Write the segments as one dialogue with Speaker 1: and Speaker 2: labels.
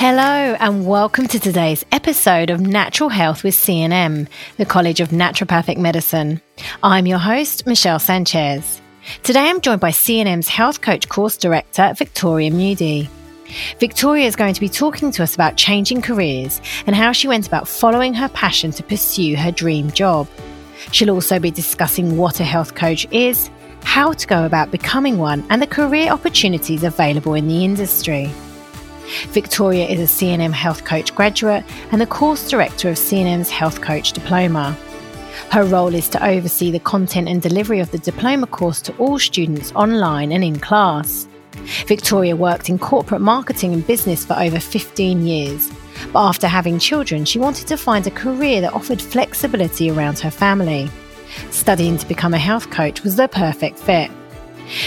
Speaker 1: Hello, and welcome to today's episode of Natural Health with CNM, the College of Naturopathic Medicine. I'm your host, Michelle Sanchez. Today I'm joined by CNM's Health Coach Course Director, Victoria Moody. Victoria is going to be talking to us about changing careers and how she went about following her passion to pursue her dream job. She'll also be discussing what a health coach is, how to go about becoming one, and the career opportunities available in the industry. Victoria is a CNM Health Coach graduate and the course director of CNM's Health Coach Diploma. Her role is to oversee the content and delivery of the diploma course to all students online and in class. Victoria worked in corporate marketing and business for over 15 years. But after having children, she wanted to find a career that offered flexibility around her family. Studying to become a health coach was the perfect fit.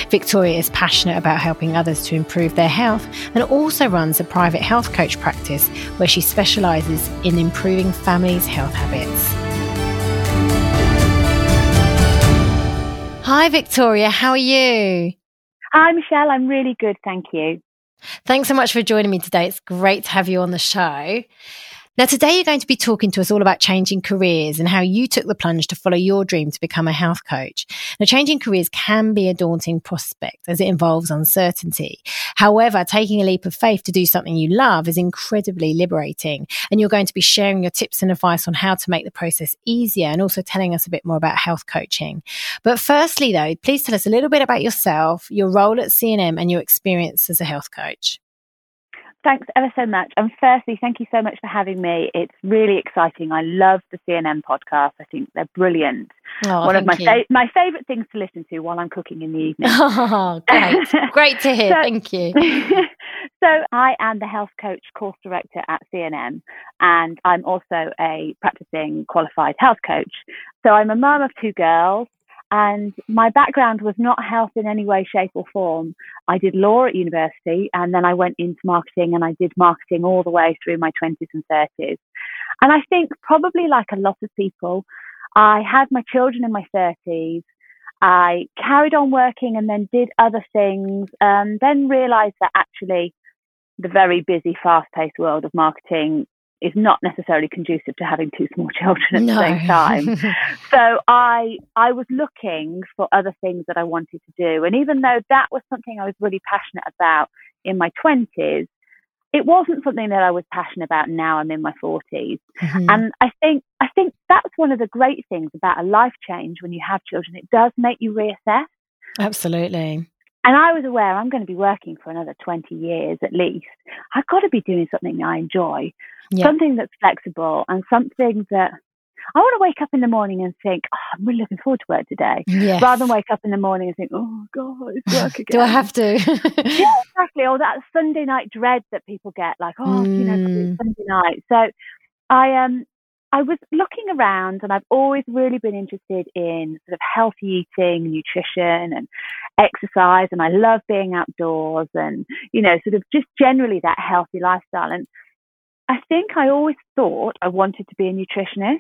Speaker 1: Victoria is passionate about helping others to improve their health and also runs a private health coach practice where she specialises in improving families' health habits. Hi, Victoria, how are you?
Speaker 2: Hi, Michelle. I'm really good. Thank you.
Speaker 1: Thanks so much for joining me today. It's great to have you on the show. Now, today you're going to be talking to us all about changing careers and how you took the plunge to follow your dream to become a health coach. Now, changing careers can be a daunting prospect as it involves uncertainty. However, taking a leap of faith to do something you love is incredibly liberating. And you're going to be sharing your tips and advice on how to make the process easier and also telling us a bit more about health coaching. But firstly, though, please tell us a little bit about yourself, your role at CNM, and your experience as a health coach.
Speaker 2: Thanks ever so much. And firstly, thank you so much for having me. It's really exciting. I love the CNM podcast. I think they're brilliant.
Speaker 1: Oh,
Speaker 2: One of my
Speaker 1: fa-
Speaker 2: my favourite things to listen to while I'm cooking in the evening.
Speaker 1: Oh, great. great to hear.
Speaker 2: So,
Speaker 1: thank you.
Speaker 2: so I am the health coach course director at CNM, and I'm also a practicing qualified health coach. So I'm a mum of two girls. And my background was not health in any way, shape, or form. I did law at university and then I went into marketing and I did marketing all the way through my 20s and 30s. And I think, probably like a lot of people, I had my children in my 30s. I carried on working and then did other things, and then realized that actually the very busy, fast paced world of marketing is not necessarily conducive to having two small children at
Speaker 1: no.
Speaker 2: the same time. so I I was looking for other things that I wanted to do. And even though that was something I was really passionate about in my twenties, it wasn't something that I was passionate about now I'm in my 40s.
Speaker 1: Mm-hmm.
Speaker 2: And I think I think that's one of the great things about a life change when you have children. It does make you reassess.
Speaker 1: Absolutely.
Speaker 2: And I was aware I'm going to be working for another 20 years at least. I've got to be doing something I enjoy,
Speaker 1: Yeah.
Speaker 2: something that's flexible and something that I want to wake up in the morning and think, oh, I'm really looking forward to work today.
Speaker 1: Yes.
Speaker 2: Rather than wake up in the morning and think, oh God, it's work again.
Speaker 1: Do I have to?
Speaker 2: yeah, exactly. Or that Sunday night dread that people get, like, oh, you know,
Speaker 1: Mm.
Speaker 2: it's Sunday night. So I um I was looking around and I've always really been interested in sort of healthy eating, nutrition and exercise and I love being outdoors and, you know, sort of just generally that healthy lifestyle. And I think I always thought I wanted to be a nutritionist.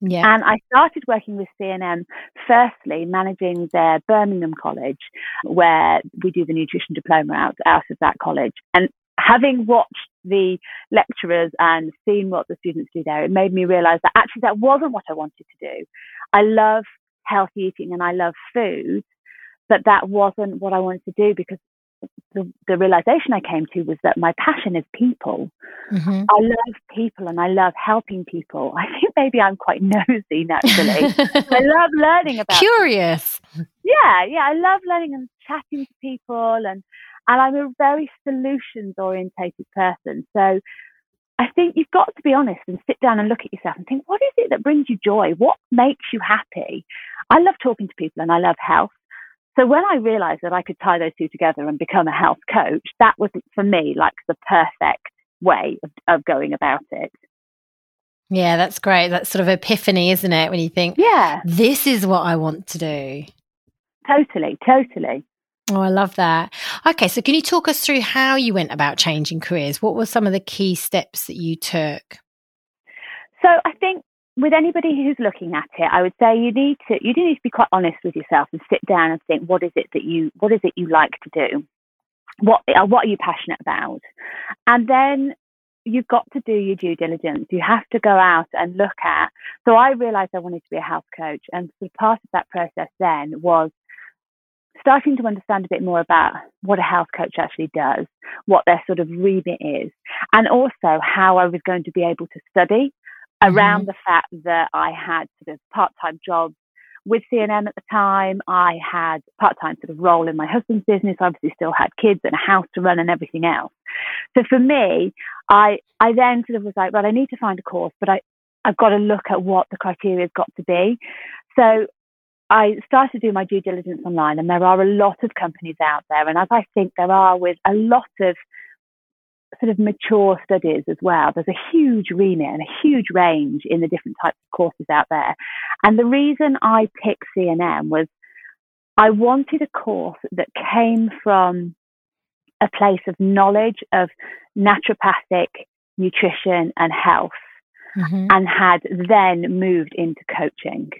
Speaker 1: yeah.
Speaker 2: And I started working with CNM, firstly, managing their Birmingham College, where we do the nutrition diploma out, out of that college. And having watched the lecturers and seen what the students do there, it made me realize that actually that wasn't what I wanted to do. I love healthy eating and I love food, but that wasn't what I wanted to do because the, the realization I came to was that my passion is people.
Speaker 1: Mhm.
Speaker 2: I love people and I love helping people. I think maybe I'm quite nosy naturally. I love learning about
Speaker 1: Curious.
Speaker 2: yeah, yeah. I love learning and chatting to people and and I'm a very solutions orientated person. So I think you've got to be honest and sit down and look at yourself and think, what is it that brings you joy? What makes you happy? I love talking to people and I love health. So when I realized that I could tie those two together and become a health coach, that was for me like the perfect way of, of going about it.
Speaker 1: Yeah, that's great. That's sort of epiphany, isn't it? When you think,
Speaker 2: Yeah,
Speaker 1: this is what I want to do.
Speaker 2: totally, totally.
Speaker 1: Oh, I love that. Okay, so can you talk us through how you went about changing careers? What were some of the key steps that you took?
Speaker 2: So I think with anybody who's looking at it, I would say you need to you do need to be quite honest with yourself and sit down and think what is it that you what is it you like to do. what uh, what are you passionate about? And then you've got to do your due diligence. You have to go out and look at. So I realized I wanted to be a health coach, and so part of that process then was starting to understand a bit more about what a health coach actually does, what their sort of remit is, and also how I was going to be able to study around mm-hmm. the fact that I had sort of part-time jobs with CNM at the time. I had part-time sort of role in my husband's business. I obviously still had kids and a house to run and everything else. So for me, I I then sort of was like, well, I need to find a course, but I I've got to look at what the criteria has got to be. So I started to do my due diligence online, and there are a lot of companies out there. And as I think there are with a lot of sort of mature studies as well. There's a huge remit and a huge range in the different types of courses out there. And the reason I picked CNM was I wanted a course that came from a place of knowledge of naturopathic nutrition and health mm-hmm. and had then moved into coaching.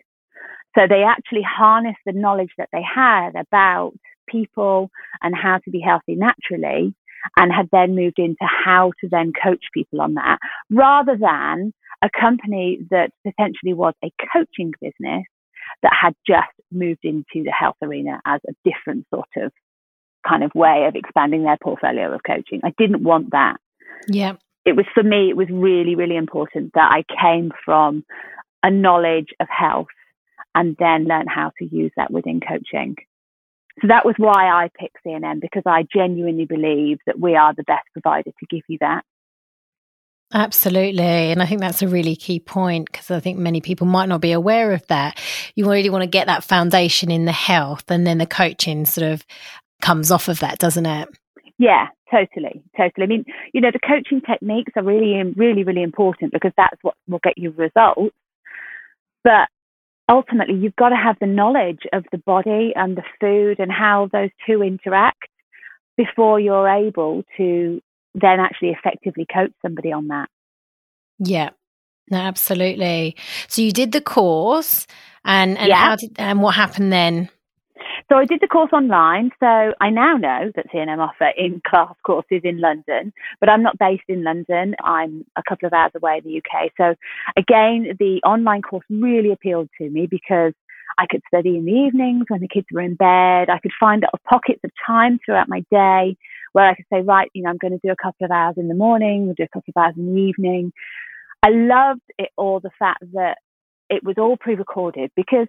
Speaker 2: So they actually harnessed the knowledge that they had about people and how to be healthy naturally and had then moved into how to then coach people on that rather than a company that potentially was a coaching business that had just moved into the health arena as a different sort of kind of way of expanding their portfolio of coaching. I didn't want that.
Speaker 1: Yeah.
Speaker 2: It was for me, it was really, really important that I came from a knowledge of health and then learn how to use that within coaching. So that was why I picked CNM because I genuinely believe that we are the best provider to give you that.
Speaker 1: Absolutely. And I think that's a really key point because I think many people might not be aware of that. You really want to get that foundation in the health and then the coaching sort of comes off of that, doesn't it?
Speaker 2: Yeah, totally. Totally. I mean, you know, the coaching techniques are really, really, really important because that's what will get you results. But ultimately you've got to have the knowledge of the body and the food and how those two interact before you're able to then actually effectively coach somebody on that.
Speaker 1: Yeah. No, absolutely. So you did the course and and yeah. how did and what happened then?
Speaker 2: So I did the course online. So I now know that CNM offer in class courses in London, but I'm not based in London. I'm a couple of hours away in the UK. So again, the online course really appealed to me because I could study in the evenings when the kids were in bed. I could find pockets of time throughout my day where I could say, right, you know, I'm going to do a couple of hours in the morning, we'll do a couple of hours in the evening. I loved it all the fact that it was all pre-recorded because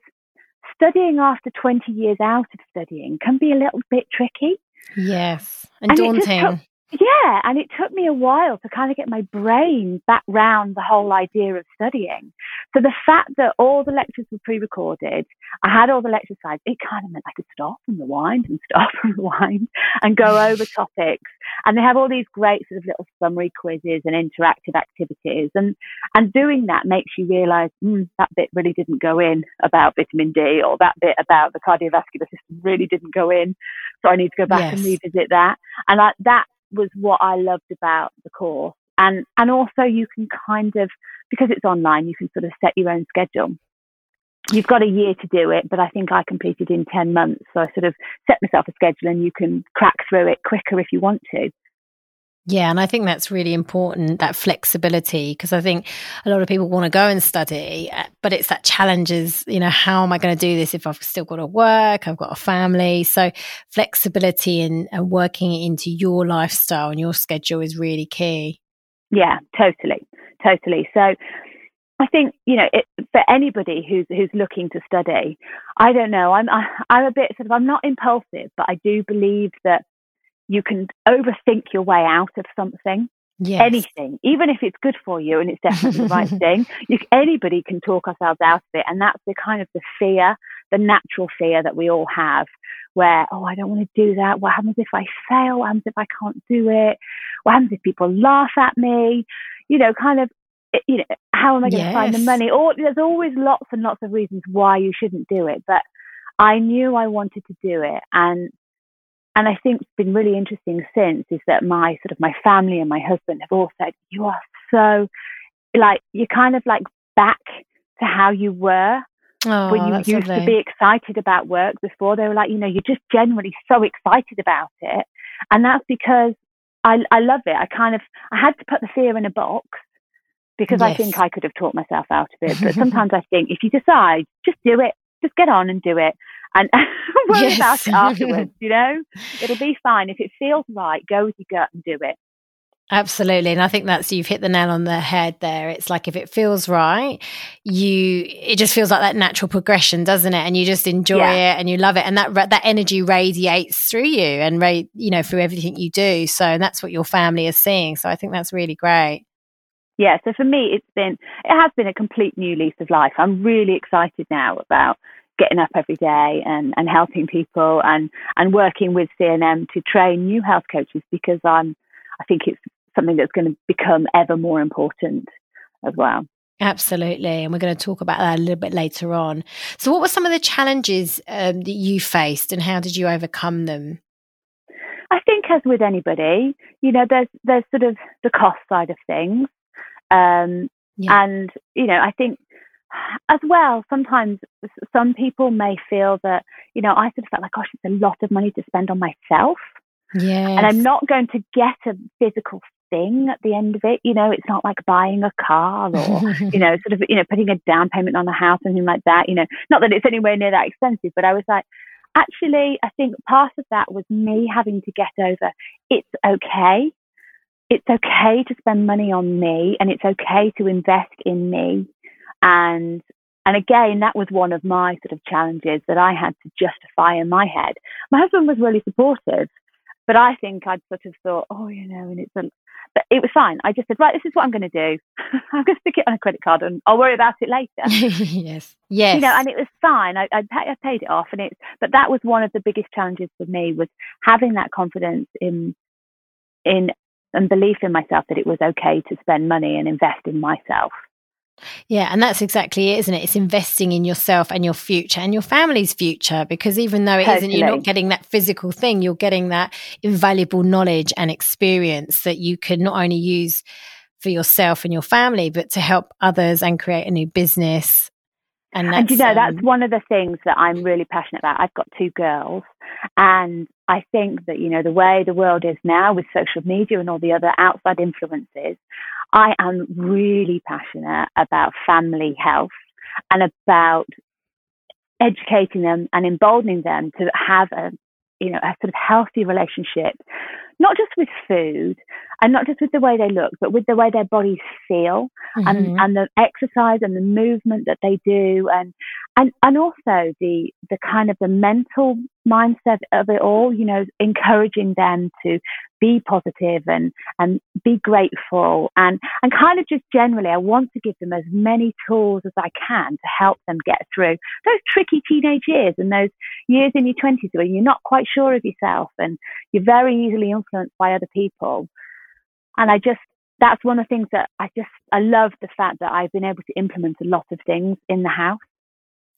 Speaker 2: studying after 20 years out of studying can be a little bit tricky.
Speaker 1: Yes, and, and daunting.
Speaker 2: Yeah, and it took me a while to kind of get my brain back round the whole idea of studying. So the fact that all the lectures were pre-recorded, I had all the lecture slides, it kind of meant I could stop and rewind and stop and rewind and go over topics. And they have all these great sort of little summary quizzes and interactive activities. And and doing that makes you realise mm, that bit really didn't go in about vitamin D, or that bit about the cardiovascular system really didn't go in. So I need to go back yes. and revisit that. And I, that was what I loved about the course. And, and also you can kind of, because it's online, you can sort of set your own schedule. You've got a year to do it, but I think I completed in 10 months. So I sort of set myself a schedule and you can crack through it quicker if you want to.
Speaker 1: Yeah, and I think that's really important that flexibility because I think a lot of people want to go and study, uh, but it's that challenges, you know, how am I going to do this if I've still got to work, I've got a family? So, flexibility and, and working into your lifestyle and your schedule is really key.
Speaker 2: Yeah, totally, totally. So, I think you know it, for anybody who's who's looking to study, I don't know. I'm I, am i am a bit sort of I'm not impulsive, but I do believe that you can overthink your way out of something. Yes. Anything, even if it's good for you and it's definitely the right thing, you, anybody can talk ourselves out of it. And that's the kind of the fear, the natural fear that we all have, where, oh, I don't want to do that. What happens if I fail? What happens if I can't do it? What happens if people laugh at me? You know, kind of, eh, you know, how am I going yes. to find the money? Or there's always lots and lots of reasons why you shouldn't do it. But I knew I wanted to do it. And and I think it's been really interesting since is that my sort of my family and my husband have all said, you are so like, you're kind of like back to how you were oh, when you used lovely. to be excited about work before. They were like, you know, you're just generally so excited about it. And that's because I, I love it. I kind of, I had to put the fear in a box because yes. I think I could have taught myself out of it. But sometimes I think if you decide, just do it, just get on and do it and worry yes. about it afterwards, you know? It'll be fine. If it feels right, go with your gut and do it.
Speaker 1: Absolutely. And I think that's you've hit the nail on the head there. It's like if it feels right, you it just feels like that natural progression, doesn't it? And you just enjoy yeah. it and you love it and that that energy radiates through you and you know through everything you do. So that's what your family is seeing. So I think that's really great.
Speaker 2: Yeah, so for me it's been it has been a complete new lease of life. I'm really excited now about getting up every day and, and helping people and, and working with CNM to train new health coaches because I'm I think it's something that's going to become ever more important as well.
Speaker 1: Absolutely. And we're going to talk about that a little bit later on. So, what were some of the challenges um, that you faced and how did you overcome them?
Speaker 2: I think, as with anybody, you know, there's there's sort of the cost side of things, um, yeah. and you know, I think as well, sometimes some people may feel that you know, I sort of felt like, gosh, it's a lot of money to spend on myself.
Speaker 1: Yeah.
Speaker 2: And I'm not going to get a physical thing at the end of it. You know, it's not like buying a car or, you know, sort of, you know, putting a down payment on a house, anything like that. You know, not that it's anywhere near that expensive, but I was like, actually, I think part of that was me having to get over it's okay. It's okay to spend money on me and it's okay to invest in me. And and again, that was one of my sort of challenges that I had to justify in my head. My husband was really supportive, but I think I'd sort of thought, oh, you know, and it's a, but it was fine. I just said, right, this is what I'm going to do. I'm going to stick it on a credit card and I'll worry about it later.
Speaker 1: yes. Yes.
Speaker 2: You know, and it was fine. I, I, I paid it off and it's, but that was one of the biggest challenges for me was having that confidence in, in, and belief in myself that it was okay to spend money and invest in myself.
Speaker 1: Yeah, and that's exactly it, isn't it? It's investing in yourself and your future and your family's future because even though it not you're not getting that physical thing, you're getting that invaluable knowledge and experience that you can not only use for yourself and your family, but to help others and create a new business.
Speaker 2: And, and you know, um, that's one of the things that I'm really passionate about. I've got two girls, and I think that, you know, the way the world is now with social media and all the other outside influences, I am really passionate about family health and about educating them and emboldening them to have a you know a sort of healthy relationship not just with food and not just with the way they look but with the way their bodies feel mm-hmm. and and the exercise and the movement that they do and and and also the the kind of the mental mindset of it all you know encouraging them to be positive and and be grateful and and kind of just generally I want to give them as many tools as I can to help them get through those tricky teenage years and those years in your 20s where you're not quite sure of yourself and you're very easily influenced by other people and I just that's one of the things that I just I love the fact that I've been able to implement a lot of things in the house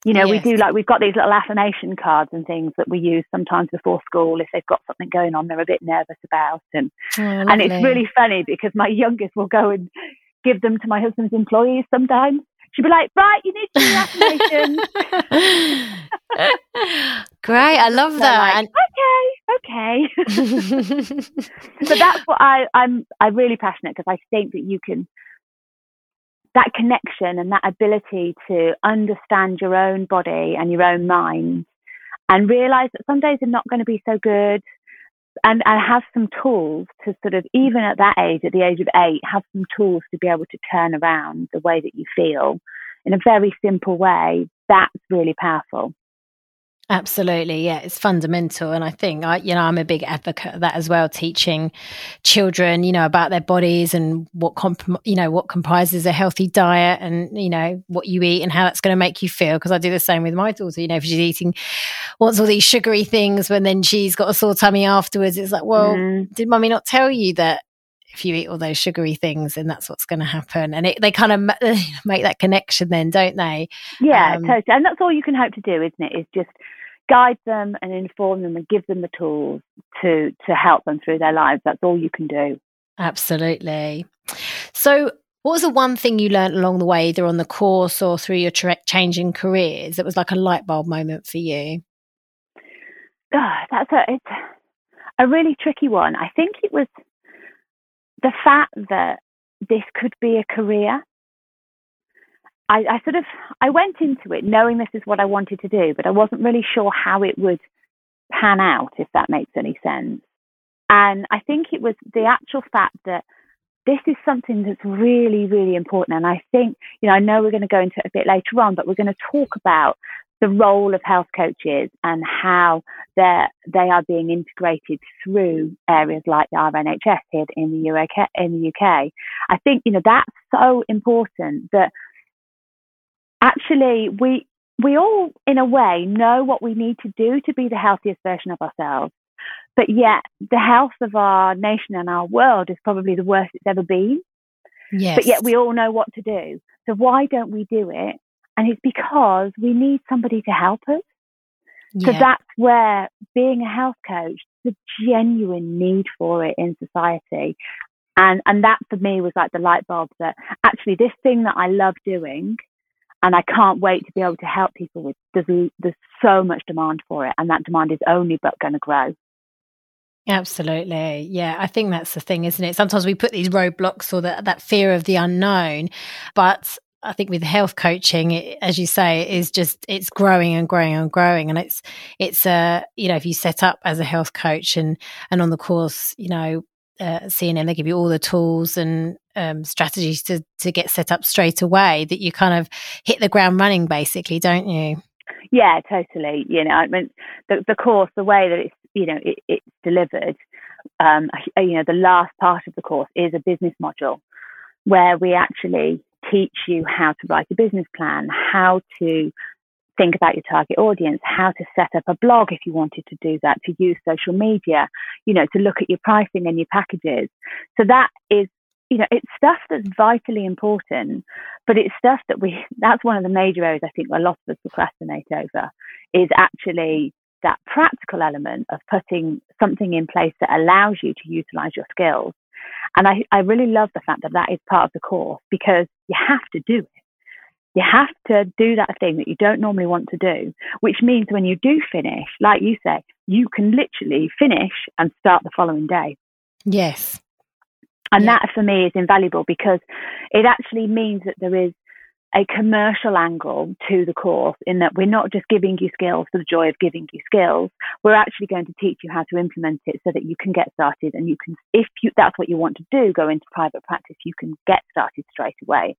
Speaker 2: you know, yes. we do like we've got these little affirmation cards and things that we use sometimes before school if they've got something going on they're a bit nervous about, and oh, and it's really funny because my youngest will go and give them to my husband's employees sometimes. She'd be like, "Right, you need to do affirmations."
Speaker 1: Great, I love that.
Speaker 2: Like, okay, okay. but that's what I, I'm. I'm really passionate because I think that you can that connection and that ability to understand your own body and your own mind and realize that some days are not going to be so good and, have some tools to sort of even at that age at the age of eight have some tools to be able to turn around the way that you feel in a very simple way. That's really powerful
Speaker 1: Absolutely, yeah, it's fundamental, and I think I, you know, I'm a big advocate of that as well. Teaching children, you know, about their bodies and what comp- you know what comprises a healthy diet, and you know what you eat and how that's going to make you feel. Because I do the same with my daughter. You know, if she's eating wants all these sugary things, when then she's got a sore tummy afterwards, it's like, well, mm. did mummy not tell you that if you eat all those sugary things, then that's what's going to happen. And it, they kind of make that connection then, don't they?
Speaker 2: Yeah, um, totally. And that's all you can hope to do, isn't it? Is just guide them and inform them and give them the tools to to help them through their lives. That's all you can do.
Speaker 1: Absolutely. So, what was the one thing you learned along the way, either on the course or through your tra- changing careers, that was like a light bulb moment for you?
Speaker 2: God, that's a. It's, a really tricky one. I think it was the fact that this could be a career. I, I sort of I went into it knowing this is what I wanted to do, but I wasn't really sure how it would pan out, if that makes any sense. And I think it was the actual fact that this is something that's really, really important. And I think, you know, I know we're going to go into it a bit later on, but we're going to talk about the role of health coaches and how they they are being integrated through areas like the RNHS here in the UK. In the UK, I think you know that's so important that actually we we all in a way know what we need to do to be the healthiest version of ourselves. But yet the health of our nation and our world is probably the worst it's ever been. Yes. but yet we all know what to do. So why don't we do it? And it's because we need somebody to help us. Yeah. so that's where being a health coach the genuine need for it in society and and that for me was like the light bulb that actually this thing that I love doing and I can't wait to be able to help people with. There's there's so much demand for it, and that demand is only but going to grow.
Speaker 1: Absolutely. Yeah, I think that's the thing, isn't it? Sometimes we put these roadblocks or that, that fear of the unknown, but I think with health coaching, it, as you say, it is just it's growing and growing and growing, and it's it's a uh, you know if you set up as a health coach and and on the course, you know, uh, CNM, they give you all the tools and um, strategies to to get set up straight away. That you kind of hit the ground running, basically, don't you?
Speaker 2: Yeah, totally. You know, I mean, the the course, the way that it's you know it, it's delivered, um, you know, the last part of the course is a business module where we actually teach you how to write a business plan, how to think about your target audience, how to set up a blog if you wanted to do that, to use social media, you know, to look at your pricing and your packages. So that is, you know, it's stuff that's vitally important, but it's stuff that we, that's one of the major areas I think a lot of us procrastinate over is actually that practical element of putting something in place that allows you to utilize your skills. And I, I really love the fact that that is part of the course because you have to do it you have to do that thing that you don't normally want to do, which means when you do finish, like you say, you can literally finish and start the following day.
Speaker 1: Yes.
Speaker 2: And yeah. that for me is invaluable because it actually means that there is a commercial angle to the course in that we're not just giving you skills for the joy of giving you skills. We're actually going to teach you how to implement it so that you can get started and you can, if you, that's what you want to do, go into private practice, you can get started straight away.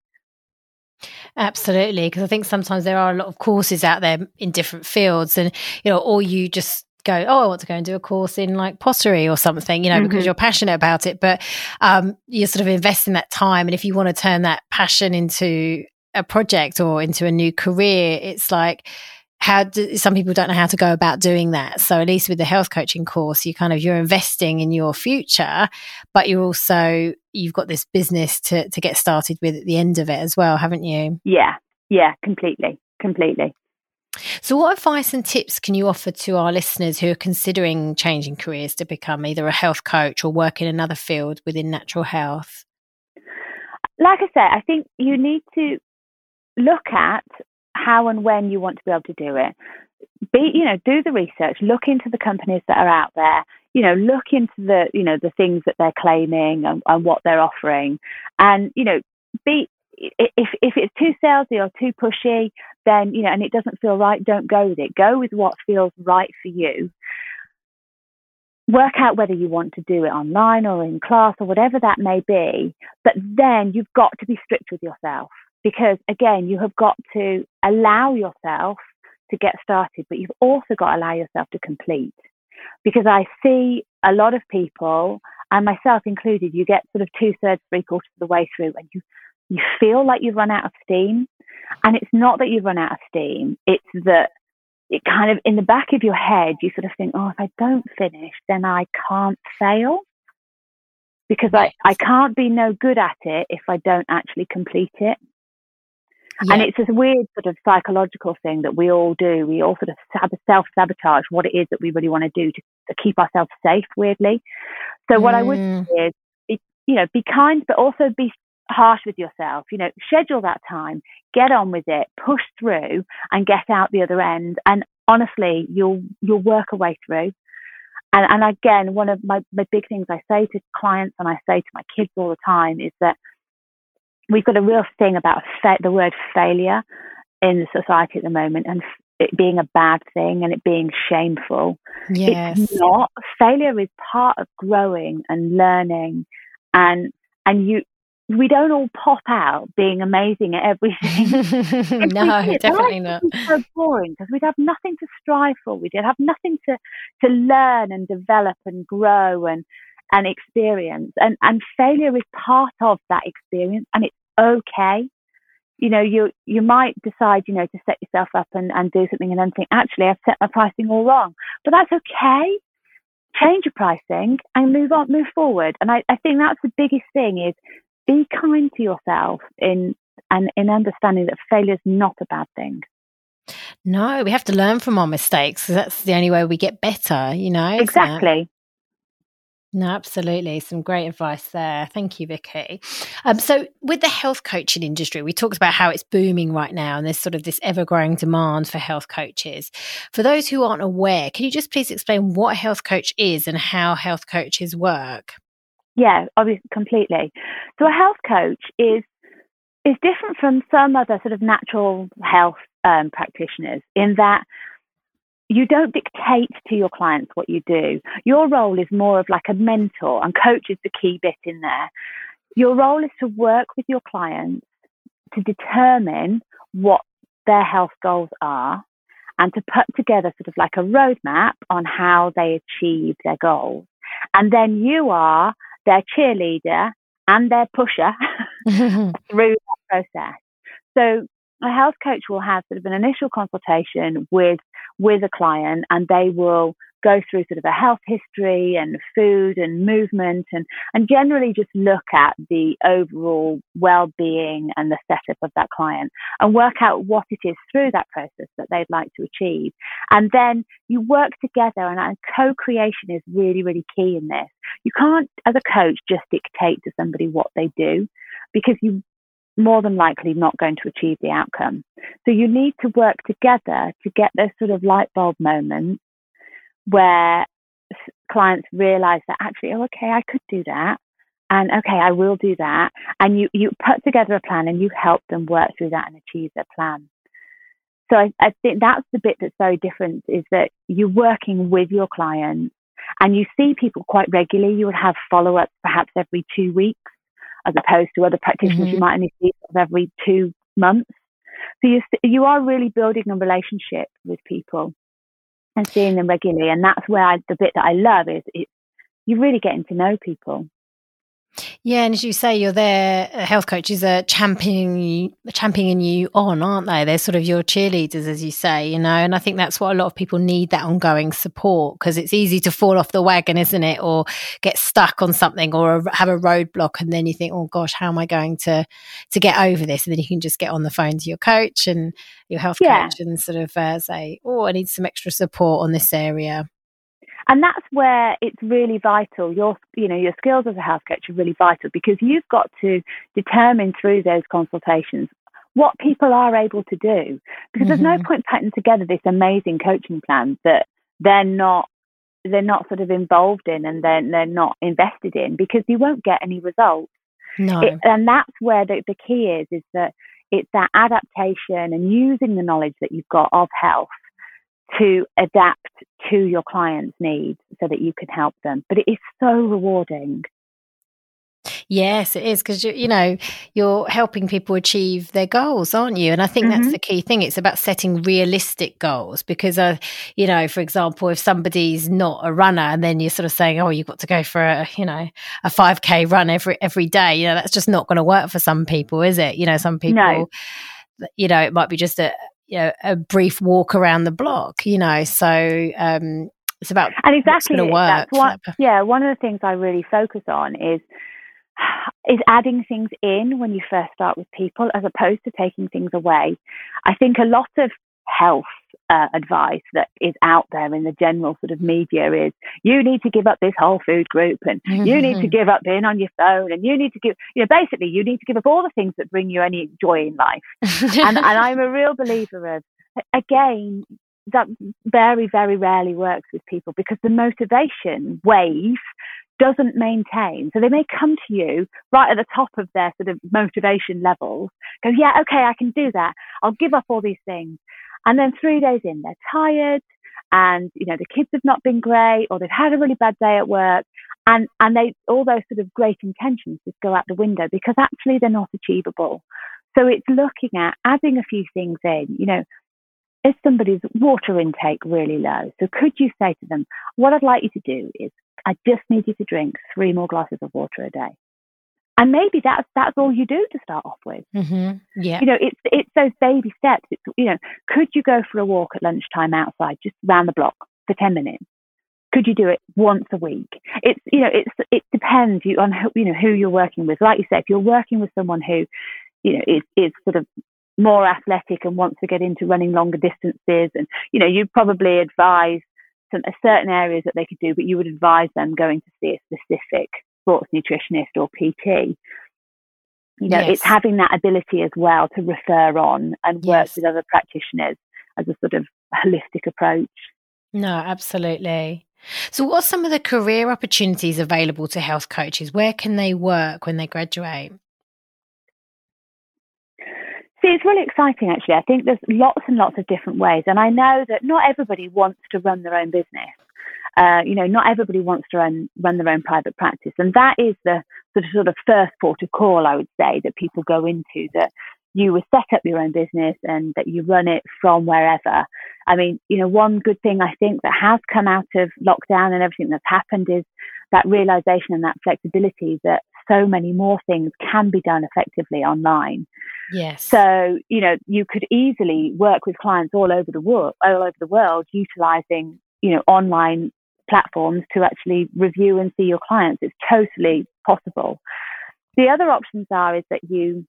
Speaker 1: Absolutely, because I think sometimes there are a lot of courses out there in different fields, and you know, or you just go, oh, I want to go and do a course in like pottery or something, you know, mm-hmm. because you're passionate about it. But um, you're sort of investing that time, and if you want to turn that passion into a project or into a new career, it's like how do, some people don't know how to go about doing that. So at least with the health coaching course you kind of you're investing in your future but you're also you've got this business to to get started with at the end of it as well haven't you?
Speaker 2: Yeah. Yeah completely. Completely
Speaker 1: so what advice and tips can you offer to our listeners who are considering changing careers to become either a health coach or work in another field within natural health
Speaker 2: like i said i think you need to look at how and when you want to be able to do it. Be, you know, do the research, look into the companies that are out there, you know, look into the, you know, the things that they're claiming and, and what they're offering. And, you know, be, if, if it's too salesy or too pushy, then, you know, and it doesn't feel right, don't go with it. Go with what feels right for you. Work out whether you want to do it online or in class or whatever that may be. But then you've got to be strict with yourself because again, you have got to allow yourself to get started, but you've also got to allow yourself to complete. Because I see a lot of people, and myself included, you get sort of two thirds, three quarters of the way through, and you you feel like you've run out of steam. And it's not that you've run out of steam; it's that it kind of in the back of your head, you sort of think, oh, if I don't finish, then I can't fail because I, I can't be no good at it if I don't actually complete it. Yeah. And it's this weird sort of psychological thing that we all do. We all sort of self sabotage what it is that we really want to do to, to keep ourselves safe, weirdly. So, what I would mm. say is, be, you know, be kind, but also be harsh with yourself. You know, schedule that time, get on with it, push through, and get out the other end. And honestly, you'll you'll work a way through. and, and again, one of my, my big things I say to clients and I say to my kids all the time is that we've got a real thing about fa- the word failure in the society at the moment and it being a bad thing and it being shameful.
Speaker 1: Yes.
Speaker 2: It's not. Failure is part of growing and learning and and you we don't all pop out being amazing at everything.
Speaker 1: no, definitely not.
Speaker 2: So boring because we'd have nothing to strive for. We'd have nothing to to learn and develop and grow and and experience. And and failure is part of that experience, and it's okay. You know, you you might decide, you know, to set yourself up and, and do something and then think, actually, I've set my pricing all wrong. But that's okay. Change your pricing and move on, move forward. And I, I think that's the biggest thing is be kind to yourself in and in understanding that failure is not a bad thing.
Speaker 1: No, we have to learn from our mistakes. That's the only way we get better, you know.
Speaker 2: Exactly.
Speaker 1: No, absolutely. Some great advice there. Thank you, Vicky. Um, so, with the health coaching industry, we talked about how it's booming right now and there's sort of this ever growing demand for health coaches. For those who aren't aware, can you just please explain what a health coach is and how health coaches work?
Speaker 2: Yeah, obviously, completely. So a health coach is is different from some other sort of natural health um, practitioners in that you don't dictate to your clients what you do. Your role is more of like a mentor, and coach is the key bit in there. Your role is to work with your clients to determine what their health goals are and to put together sort of like a roadmap on how they achieve their goals. And then you are their cheerleader and their pusher through that process. So a health coach will have sort of an initial consultation with with a client and they will go through sort of a health history and food and movement and, and generally just look at the overall well-being and the setup of that client and work out what it is through that process that they'd like to achieve. And then you work together and, co-creation is really, really key in this. You can't, as a coach, just dictate to somebody what they do because you more than likely not going to achieve the outcome. So you need to work together to get those sort of light bulb moments where clients realize that actually, oh, okay, I could do that. And okay, I will do that. And you, you put together a plan and you help them work through that and achieve their plan. So I, I think that's the bit that's very different is that you're working with your clients and you see people quite regularly. You would have follow ups perhaps every two weeks as opposed to other practitioners mm-hmm. you might only see every two months. So you, you are really building a relationship with people and seeing them regularly. And that's where I, the bit that I love is it's, you're really getting to know people.
Speaker 1: Yeah, and as you say, you're there. Health coaches are championing you, championing you on, aren't they? They're sort of your cheerleaders, as you say, you know. And I think that's what a lot of people need that ongoing support because it's easy to fall off the wagon, isn't it? Or get stuck on something, or have a roadblock, and then you think, "Oh gosh, how am I going to to get over this?" And then you can just get on the phone to your coach and your health yeah. coach and sort of uh, say, "Oh, I need some extra support on this area."
Speaker 2: And that's where it's really vital. Your, you know, your skills as a health coach are really vital because you've got to determine through those consultations what people are able to do. Because mm-hmm. there's no mm-hmm. point putting together this amazing coaching plan that they're not they're not sort of involved in and then they're, they're not invested in because you won't get any results.
Speaker 1: No.
Speaker 2: It, and that's where the, the key is is that it's that adaptation and using the knowledge that you've got of health to adapt to your client's needs so that you can help them. But it is so rewarding.
Speaker 1: Yes, it is because you you know you're helping people achieve their goals, aren't you? And I think mm-hmm. that's the key thing. It's about setting realistic goals because, uh, you know, for example, if somebody's not a runner and then you're sort of saying, "Oh, you've got to go for a you know a five k run every every day," you know, that's just not going to work for some people, is it? You know, some people. No. You know, it might be just a, a brief walk around the block, you know. So um, it's about
Speaker 2: and exactly that's what, yeah. One of the things I really focus on is is adding things in when you first start with people as opposed to taking things away. I think a lot of health uh, advice that is out there in the general sort of media is you need to give up this whole food group and mm-hmm. you need to give up being on your phone and you need to give you know basically you need to give up all the things that bring you any joy in life and, and i'm a real believer of again that very, very rarely works with people because the motivation wave doesn't maintain. So they may come to you right at the top of their sort of motivation levels, go, yeah, okay, I can do that. I'll give up all these things. And then three days in, they're tired and, you know, the kids have not been great or they've had a really bad day at work. And, and they, all those sort of great intentions just go out the window because actually they're not achievable. So it's looking at adding a few things in, you know, is somebody's water intake really low? So could you say to them, what I'd like you to do is I just need you to drink three more glasses of water a day. And maybe that's that's all you do to start off with.
Speaker 1: Mm-hmm. Yeah,
Speaker 2: you know, it's it's those baby steps. It's you know, could you go for a walk at lunchtime outside, just round the block for ten minutes? Could you do it once a week? It's you know, it's it depends on who, you know who you're working with. Like you said, if you're working with someone who, you know, is is sort of more athletic and wants to get into running longer distances, and you know, you'd probably advise some certain areas that they could do, but you would advise them going to see a specific sports nutritionist or PT. You know, yes. it's having that ability as well to refer on and work yes. with other practitioners as a sort of holistic approach.
Speaker 1: No, absolutely. So, what are some of the career opportunities available to health coaches? Where can they work when they graduate?
Speaker 2: See, it's really exciting actually. I think there's lots and lots of different ways. And I know that not everybody wants to run their own business. Uh, you know, not everybody wants to run, run their own private practice. And that is the sort of, sort of first port of call, I would say, that people go into that you would set up your own business and that you run it from wherever. I mean, you know, one good thing I think that has come out of lockdown and everything that's happened is that realization and that flexibility that so many more things can be done effectively online.
Speaker 1: Yes.
Speaker 2: So, you know, you could easily work with clients all over the world, all over the world, utilizing, you know, online platforms to actually review and see your clients. It's totally possible. The other options are is that you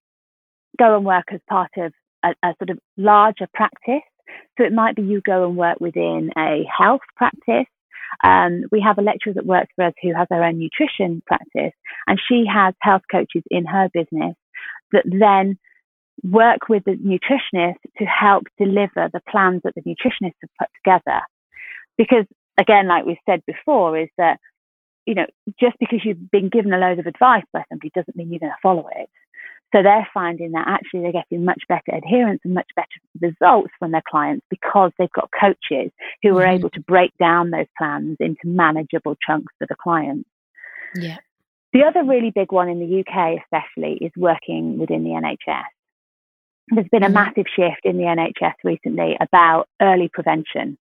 Speaker 2: go and work as part of a, a sort of larger practice. So it might be you go and work within a health practice um, we have a lecturer that works for us who has her own nutrition practice, and she has health coaches in her business that then work with the nutritionist to help deliver the plans that the nutritionist have put together. Because again, like we've said before, is that you know just because you've been given a load of advice by somebody doesn't mean you're going to follow it. So they're finding that actually they're getting much better adherence and much better results from their clients because they've got coaches who mm-hmm. are able to break down those plans into manageable chunks for the clients.
Speaker 1: Yeah.
Speaker 2: The other really big one in the UK, especially, is working within the NHS. There's been a mm-hmm. massive shift in the NHS recently about early prevention.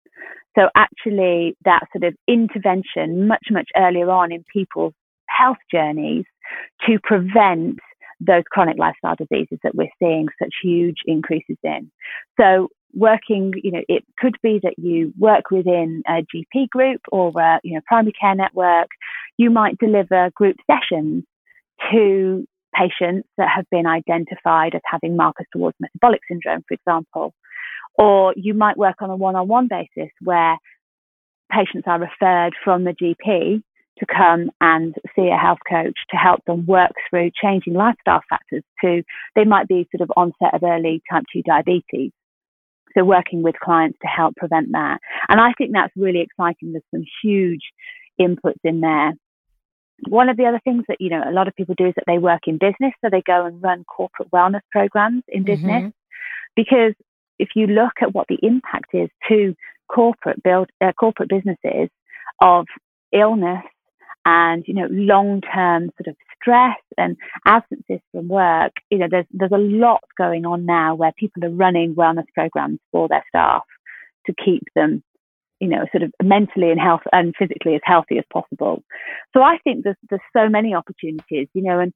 Speaker 2: So, actually, that sort of intervention much, much earlier on in people's health journeys to prevent those chronic lifestyle diseases that we're seeing such huge increases in. So working, you know, it could be that you work within a GP group or a, you know, primary care network. You might deliver group sessions to patients that have been identified as having markers towards metabolic syndrome, for example. Or you might work on a one-on-one basis where patients are referred from the GP to come and see a health coach to help them work through changing lifestyle factors to they might be sort of onset of early type 2 diabetes. So working with clients to help prevent that. And i think that's really exciting. There's some huge inputs in there. One of the other things that you know a lot of people do is that they work in business. So they go and run corporate wellness programs in business. Mm-hmm. because if you look at what the impact is to corporate build uh, corporate businesses of illness and you know long term sort of stress and absences from work you know there's there's a lot going on now where people are running wellness programs for their staff to keep them you know sort of mentally and health and physically as healthy as possible. So i think there's there's so many opportunities you know and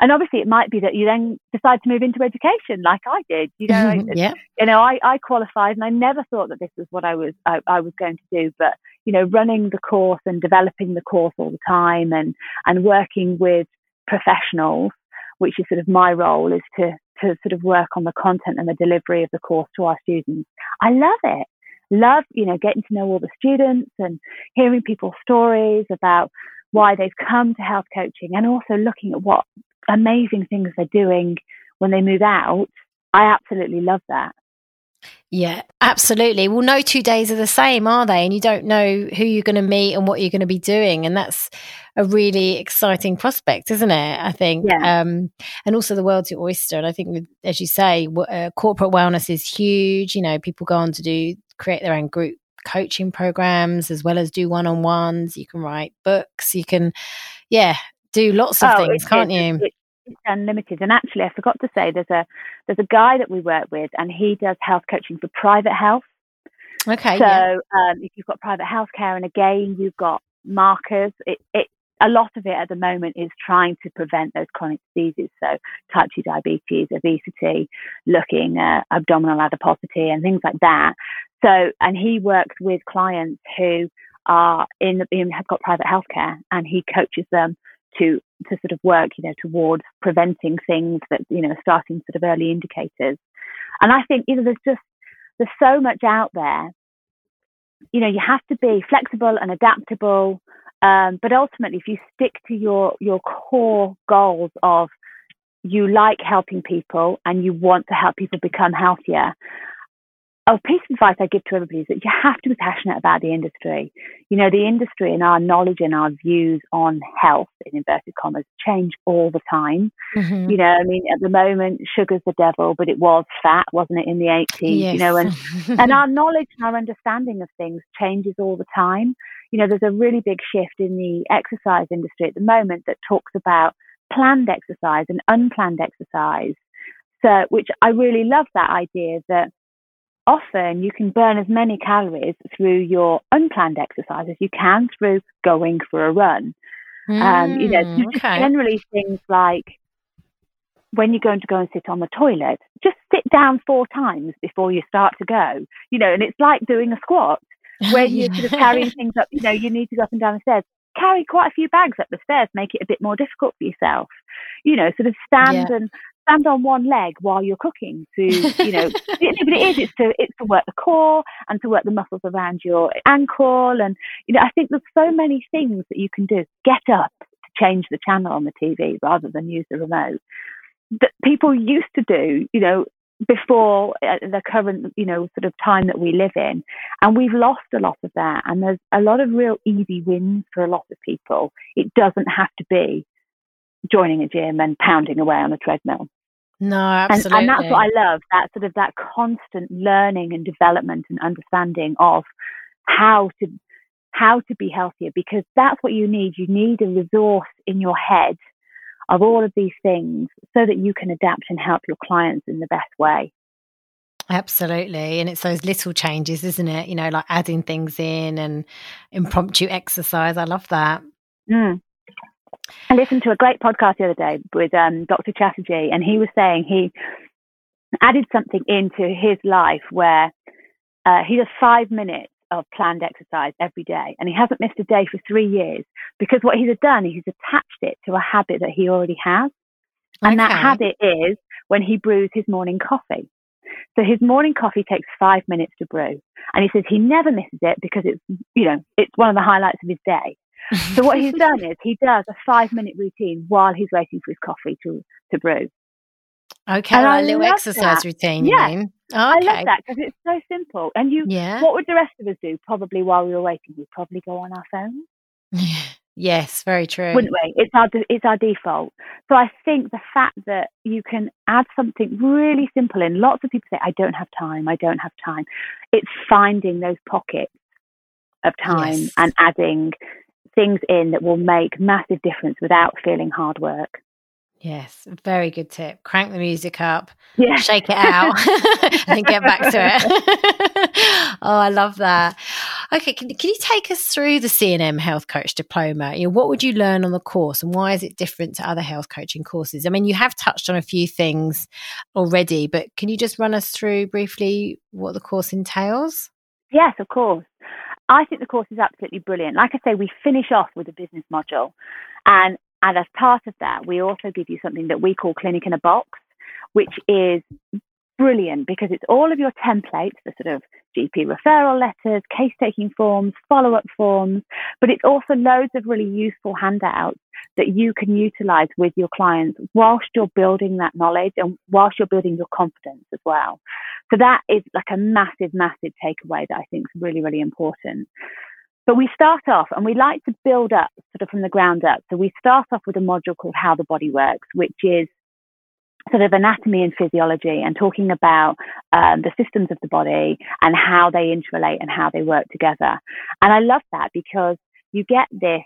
Speaker 2: and obviously it might be that you then decide to move into education like I did. You know, mm-hmm,
Speaker 1: yeah.
Speaker 2: you know, I, I qualified and I never thought that this was what I was I, I was going to do. But you know, running the course and developing the course all the time and and working with professionals, which is sort of my role, is to to sort of work on the content and the delivery of the course to our students. I love it. Love, you know, getting to know all the students and hearing people's stories about why they've come to health coaching and also looking at what amazing things they're doing when they move out. I absolutely love that.
Speaker 1: Yeah, absolutely. Well, no two days are the same, are they? And you don't know who you're going to meet and what you're going to be doing. And that's a really exciting prospect, isn't it? I think.
Speaker 2: Yeah.
Speaker 1: Um, and also the world's your oyster. And I think, with, as you say, w- uh, corporate wellness is huge. You know, people go on to do create their own group coaching programs as well as do one on ones. You can write books. You can, yeah, do lots of
Speaker 2: Oh,
Speaker 1: things, can't you?
Speaker 2: It- It's unlimited. And actually, I forgot to say, there's a there's a guy that we work with, and he does health coaching for private health.
Speaker 1: Okay.
Speaker 2: so
Speaker 1: yeah.
Speaker 2: um, if you've got private healthcare, and again, you've got markers. It, it a lot of it at the moment is trying to prevent those chronic diseases. So type two diabetes, obesity, looking at abdominal adiposity, and things like that. So, and he works with clients who are in the have got private healthcare, and he coaches them to to sort of work, you know, towards preventing things that you know, starting sort of early indicators. And I think you know, there's just there's so much out there. You know, you have to be flexible and adaptable, um, but ultimately, if you stick to your your core goals of you like helping people and you want to help people become healthier, a piece of advice I give to everybody is that you have to be passionate about the industry. You know, the industry and our knowledge and our views on health, in inverted commas, change all the time.
Speaker 1: Mhm.
Speaker 2: You know, I mean, at the moment, sugar's the devil, but it was fat, wasn't it, in the 80s?
Speaker 1: Yes.
Speaker 2: You know, and, and our knowledge and our understanding of things changes all the time. You know, there's a really big shift in the exercise industry at the moment that talks about planned exercise and unplanned exercise. So, which I really love that idea that often you can burn as many calories through your unplanned exercise as you can through going for a run. Um, you know,
Speaker 1: Mm,
Speaker 2: just
Speaker 1: okay.
Speaker 2: generally things like when you're going to go and sit on the toilet, just sit down four times before you start to go. You know, and it's like doing a squat where you're sort of carrying things up. You know, you need to go up and down the stairs. Carry quite a few bags up the stairs, make it a bit more difficult for yourself. You know, sort of stand and stand on one leg while you're cooking to, you know, but it is. It's to it's to work the core and to work the muscles around your ankle, and you know, I think there's so many things that you can do. Get up to change the channel on the TV rather than use the remote. That people used to do, you know, before uh, the current, you know, sort of time that we live in, and we've lost a lot of that. And there's a lot of real easy wins for a lot of people. It doesn't have to be joining a gym and pounding away on a treadmill
Speaker 1: No,
Speaker 2: and,
Speaker 1: absolutely.
Speaker 2: and that's what I love that sort of that constant learning and development and understanding of how to how to be healthier because that's what you need you need a resource in your head of all of these things so that you can adapt and help your clients in the best way
Speaker 1: Absolutely. And it's those little changes, isn't it? You know, like adding things in and impromptu exercise. I love that.
Speaker 2: Mm. I listened to a great podcast the other day with um, Dr. Chatterjee, and he was saying he added something into his life where uh, he does five minutes of planned exercise every day, and he hasn't missed a day for three years because what he's done is he's attached it to a habit that he already has, and that habit is when he brews his morning coffee. So his morning coffee takes five minutes to brew, and he says he never misses it because it's you know it's one of the highlights of his day. So what he's done is he does a five minute routine while he's waiting for his coffee to, to brew.
Speaker 1: Okay,
Speaker 2: And
Speaker 1: like little exercise
Speaker 2: that.
Speaker 1: routine,
Speaker 2: Yeah.
Speaker 1: mean?
Speaker 2: I
Speaker 1: Okay.
Speaker 2: love that because it's so simple. And you,
Speaker 1: Yeah.
Speaker 2: what would the rest of us do? Probably while we were waiting, we'd probably go on our phones,
Speaker 1: yes, very true.
Speaker 2: wouldn't we? It's our it's our default. So I think the fact that you can add something really simple in. Lots of people say, "I don't have time. I don't have time." It's finding those pockets of time
Speaker 1: Yes.
Speaker 2: and adding things in that will make massive difference without feeling hard work.
Speaker 1: Yes, very good tip. Crank the music up,
Speaker 2: Yeah.
Speaker 1: shake it out, and get back to it. oh, I love that. Okay, can, can you take us through the CNM Health Coach Diploma? You know, what would you learn on the course, and why is it different to other health coaching courses? I mean, you have touched on a few things already, but can you just run us through briefly what the course entails?
Speaker 2: Yes, of course. I think the course is absolutely brilliant. Like I say, we finish off with a business module, and and as part of that, we also give you something that we call Clinic in a Box, which is brilliant because it's all of your templates, the sort of GP referral letters, case taking forms, follow up forms, but it's also loads of really useful handouts that you can utilize with your clients whilst you're building that knowledge and whilst you're building your confidence as well. So that is like a massive, massive takeaway that I think is really, really important. But we start off and we like to build up sort of from the ground up. So we start off with a module called How the Body Works, which is sort of anatomy and physiology and talking about um, the systems of the body and how they interrelate and how they work together. And I love that because you get this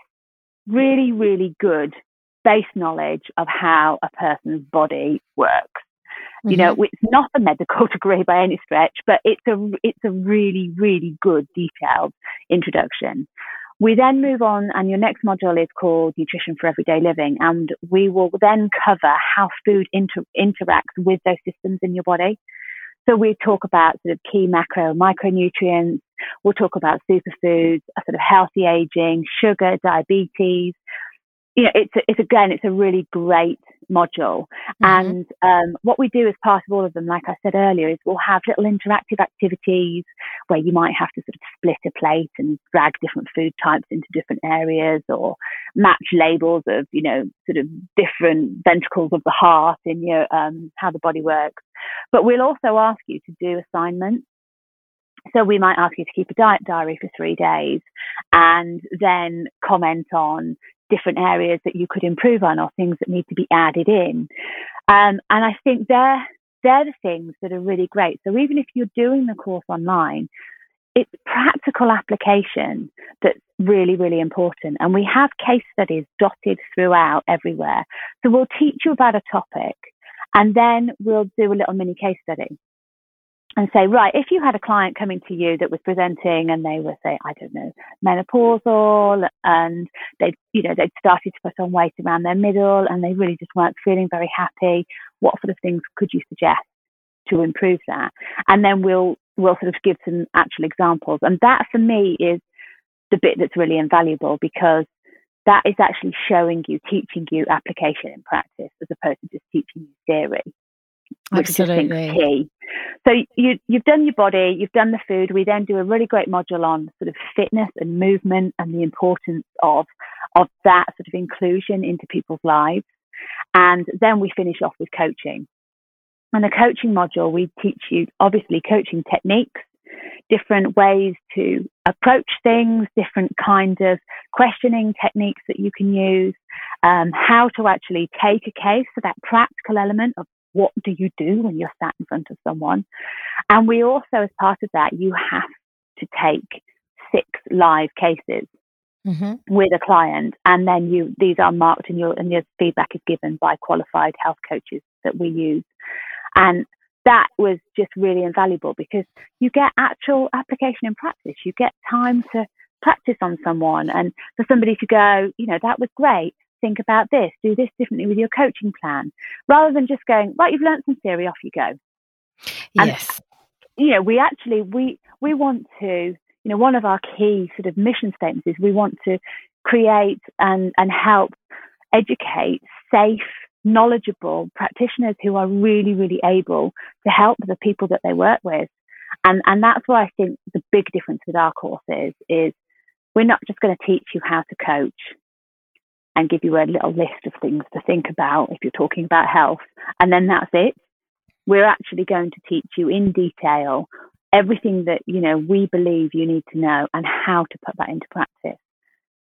Speaker 2: really, really good base knowledge of how a person's body works. You know, mm-hmm. it's not a medical degree by any stretch, but it's a it's a really really good detailed introduction. We then move on, and your next module is called Nutrition for Everyday Living, and we will then cover how food inter- interacts with those systems in your body. So we talk about sort of key macro and micronutrients. We'll talk about superfoods, sort of healthy aging, sugar, diabetes, you know, it's, it's again, it's a really great module. Mm-hmm. And um, what we do as part of all of them, like I said earlier, is we'll have little interactive activities where you might have to sort of split a plate and drag different food types into different areas or match labels of, you know, sort of different ventricles of the heart in your, um, how the body works. But we'll also ask you to do assignments. So we might ask you to keep a diet diary for three days and then comment on different areas that you could improve on or things that need to be added in. Um, and I think they're, they're the things that are really great. So even if you're doing the course online, it's practical application that's really, really important. And we have case studies dotted throughout everywhere. So we'll teach you about a topic and then we'll do a little mini case study and say, right, if you had a client coming to you that was presenting and they were, say, I don't know, menopausal and they'd, you know, they'd started to put on weight around their middle and they really just weren't feeling very happy, what sort of things could you suggest to improve that? And then we'll, we'll sort of give some actual examples. And that for me is the bit that's really invaluable because that is actually showing you, teaching you application in practice as opposed to just teaching you theory which Absolutely. is key. So you, you've done your body, you've done the food. We then do a really great module on sort of fitness and movement and the importance of of that sort of inclusion into people's lives. And then we finish off with coaching. And the coaching module, we teach you obviously coaching techniques, different ways to approach things, different kinds of questioning techniques that you can use, um, how to actually take a case, so that practical element of what do you do when you're sat in front of someone? And we also, as part of that, you have to take six live cases mm-hmm. with a client, and then you these are marked, and your and your feedback is given by qualified health coaches that we use, and that was just really invaluable because you get actual application in practice. You get time to practice on someone, and for somebody to go, you know, that was great think about this, do this differently with your coaching plan, rather than just going, right, you've learned some theory, off you go.
Speaker 1: Yes.
Speaker 2: And, you know, we actually, we, we want to, you know, one of our key sort of mission statements is we want to create and, and help educate safe, knowledgeable practitioners who are really, really able to help the people that they work with. And, and that's why I think the big difference with our courses is we're not just going to teach you how to coach and give you a little list of things to think about if you're talking about health. And then that's it. We're actually going to teach you in detail everything that, you know, we believe you need to know and how to put that into practice.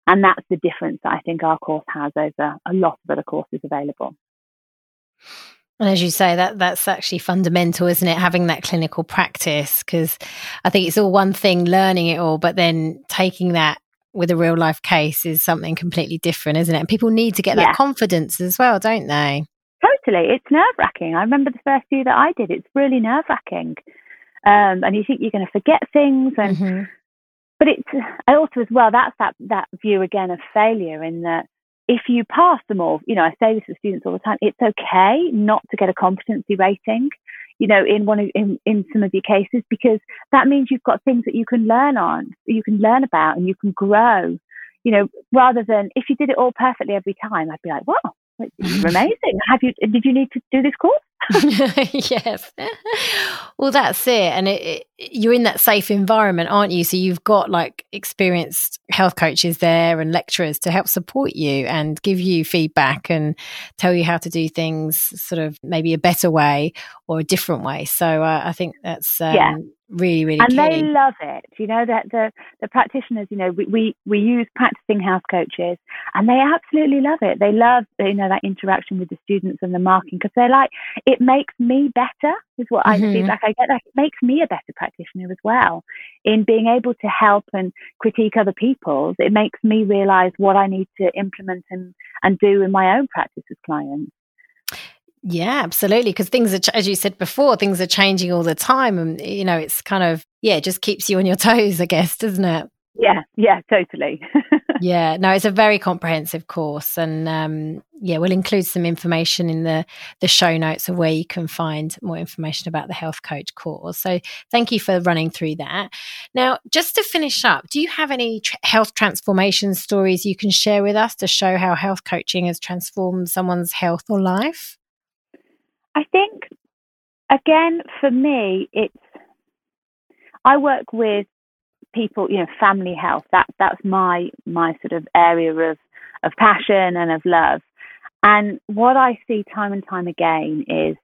Speaker 2: And that's the difference that I think our course has over a lot of other courses available.
Speaker 1: And as you say, that that's actually fundamental, isn't it? Having that clinical practice, because I think it's all one thing learning it all, but then taking that with a real life case is something completely different, isn't it? And people need to get yeah. that confidence as well, don't they?
Speaker 2: Totally. It's nerve wracking. I remember the first few that I did, it's really nerve wracking. Um, and you think you're going to forget things and mm-hmm. but it's also as well that's that that view again of failure in that if you pass them all you know i say this to students all the time it's okay not to get a competency rating you know, in one of, in, in some of your cases, because that means you've got things that you can learn on, you can learn about and you can grow, you know, rather than if you did it all perfectly every time, I'd be like, wow, amazing. Have you, did you need to do this course?
Speaker 1: yes. Well, that's it. And it, it, you're in that safe environment, aren't you? So you've got like experienced health coaches there and lecturers to help support you and give you feedback and tell you how to do things sort of maybe a better way or a different way. So uh, I think that's um, yeah really, really
Speaker 2: and
Speaker 1: key.
Speaker 2: they love it. You know that the the practitioners, you know, we, we we use practicing health coaches, and they absolutely love it. They love you know that interaction with the students and the marking because they're like, it makes me better. Is what mm-hmm. I feedback I get. That it makes me a better practitioner as well in being able to help and critique other people's. It makes me realize what I need to implement and and do in my own practice with clients.
Speaker 1: Yeah, absolutely. Because things are, as you said before, things are changing all the time. And, you know, it's kind of, yeah, it just keeps you on your toes, I guess, doesn't it?
Speaker 2: Yeah, yeah, totally.
Speaker 1: yeah, no, it's a very comprehensive course. And, um, yeah, we'll include some information in the, the show notes of where you can find more information about the health coach course. So thank you for running through that. Now, just to finish up, do you have any tr- health transformation stories you can share with us to show how health coaching has transformed someone's health or life?
Speaker 2: I think, again, for me, it's, I work with people, you know, family health. That, that's my, my sort of area of, of passion and of love. And what I see time and time again is,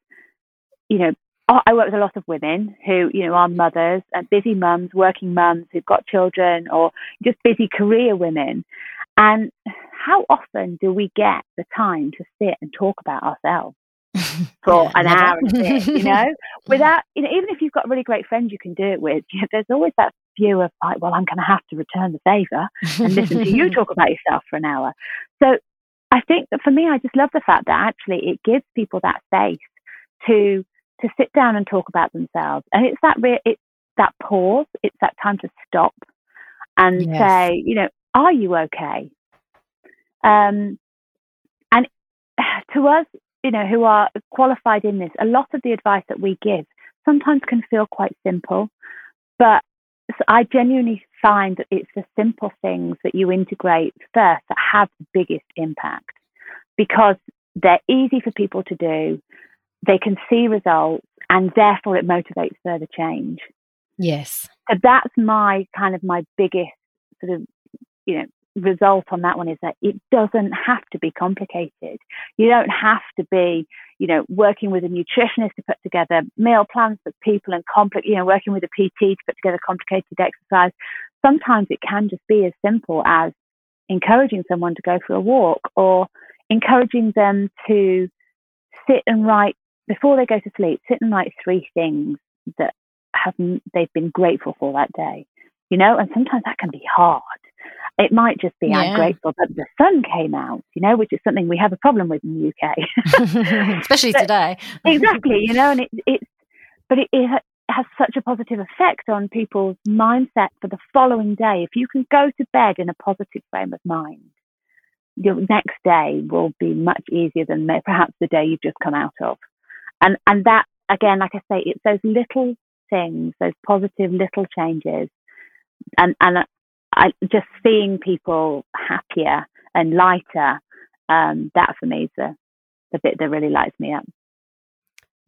Speaker 2: you know, I work with a lot of women who, you know, are mothers and busy mums, working mums who've got children or just busy career women. And how often do we get the time to sit and talk about ourselves? for yeah, an hour and bit, you know, without, you know, even if you've got really great friend you can do it with, you know, there's always that view of like, well, I'm going to have to return the favor and listen to you talk about yourself for an hour. So I think that for me, I just love the fact that actually it gives people that space to to sit down and talk about themselves, and it's that re- it's that pause, it's that time to stop and yes. say, you know, are you okay? Um, and to us, you know, who are qualified in this, a lot of the advice that we give sometimes can feel quite simple, but I genuinely find that it's the simple things that you integrate first that have the biggest impact because they're easy for people to do, they can see results, and therefore it motivates further change.
Speaker 1: Yes.
Speaker 2: So that's my kind of my biggest sort of, you know, result on that one is that it doesn't have to be complicated. You don't have to be, you know, working with a nutritionist to put together meal plans for people and complex, you know, working with a PT to put together complicated exercise. Sometimes it can just be as simple as encouraging someone to go for a walk or encouraging them to sit and write before they go to sleep, sit and write three things that have they've been grateful for that day. You know, and sometimes that can be hard it might just be, yeah. I'm grateful that the sun came out, you know, which is something we have a problem with in the
Speaker 1: UK. Especially
Speaker 2: but,
Speaker 1: today.
Speaker 2: exactly, you know, and it, it's, but it, it has such a positive effect on people's mindset for the following day. If you can go to bed in a positive frame of mind, your next day will be much easier than perhaps the day you've just come out of. And, and that, again, like I say, it's those little things, those positive little changes and and I just seeing people happier and lighter. Um, that for me is the the bit that really lights me up.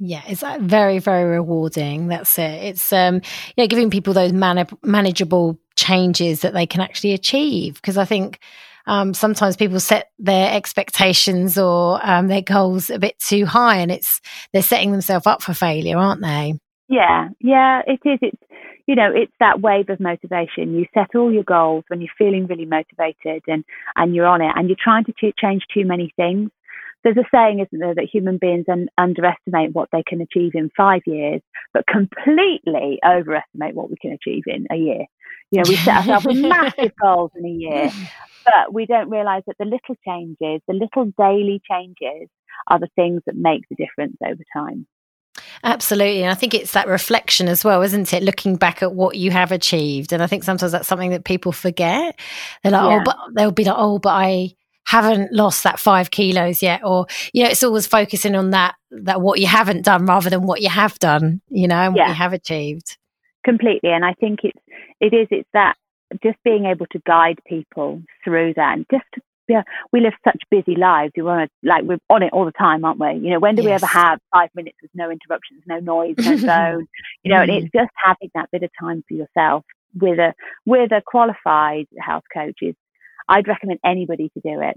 Speaker 1: Yeah, it's very, very rewarding. That's it. It's um, know, giving people those man- manageable changes that they can actually achieve. Because I think um, sometimes people set their expectations or um, their goals a bit too high, and it's they're setting themselves up for failure, aren't they?
Speaker 2: Yeah, yeah, it is. It's you know, it's that wave of motivation. You set all your goals when you're feeling really motivated and, and you're on it and you're trying to ch- change too many things. There's a saying, isn't there, that human beings un- underestimate what they can achieve in five years, but completely overestimate what we can achieve in a year. You know, we set ourselves massive goals in a year, but we don't realize that the little changes, the little daily changes, are the things that make the difference over time.
Speaker 1: Absolutely. And I think it's that reflection as well, isn't it? Looking back at what you have achieved. And I think sometimes that's something that people forget. They're like, oh, yeah. oh, but they'll be like, oh, but I haven't lost that five kilos yet. Or, you know, it's always focusing on that, that what you haven't done rather than what you have done, you know, and yeah. what you have achieved.
Speaker 2: Completely. And I think it's, it is, it's that just being able to guide people through that and just yeah, we live such busy lives. We want to like we're on it all the time, aren't we? You know, when do yes. we ever have five minutes with no interruptions, no noise, no phone? You know, mm. and it's just having that bit of time for yourself with a with a qualified health coach is. I'd recommend anybody to do it.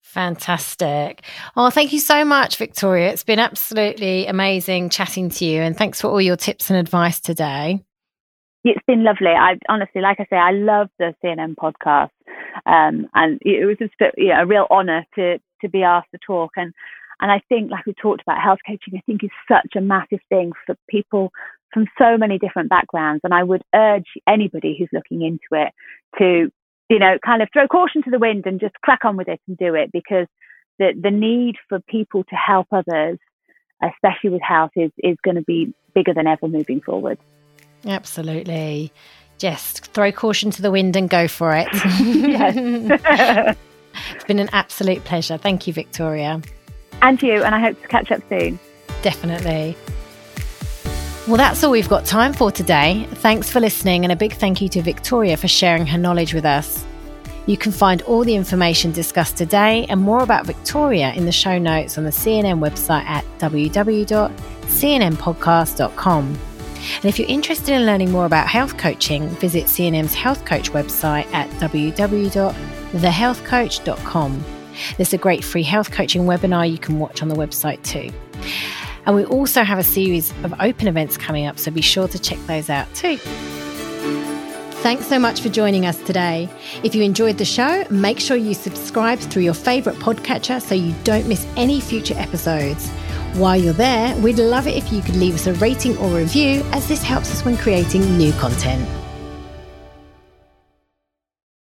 Speaker 1: Fantastic. Oh, thank you so much, Victoria. It's been absolutely amazing chatting to you, and thanks for all your tips and advice today.
Speaker 2: It's been lovely. I honestly, like I say, I love the CNM podcast, um, and it was just a real honour to to be asked to talk. And and I think, like we talked about, health coaching, I think is such a massive thing for people from so many different backgrounds. And I would urge anybody who's looking into it to, you know, kind of throw caution to the wind and just crack on with it and do it because the the need for people to help others, especially with health, is is going to be bigger than ever moving forward.
Speaker 1: Absolutely. Just throw caution to the wind and go for it. it's been an absolute pleasure. Thank you, Victoria.
Speaker 2: And you, and I hope to catch up soon.
Speaker 1: Definitely. Well, that's all we've got time for today. Thanks for listening, and a big thank you to Victoria for sharing her knowledge with us. You can find all the information discussed today and more about Victoria in the show notes on the CNM website at www.cnmpodcast.com. And if you're interested in learning more about health coaching, visit CNM's Health Coach website at www.thehealthcoach.com. There's a great free health coaching webinar you can watch on the website too. And we also have a series of open events coming up, so be sure to check those out too. Thanks so much for joining us today. If you enjoyed the show, make sure you subscribe through your favourite podcatcher so you don't miss any future episodes. While you're there, we'd love it if you could leave us a rating or review, as this helps us when creating new content.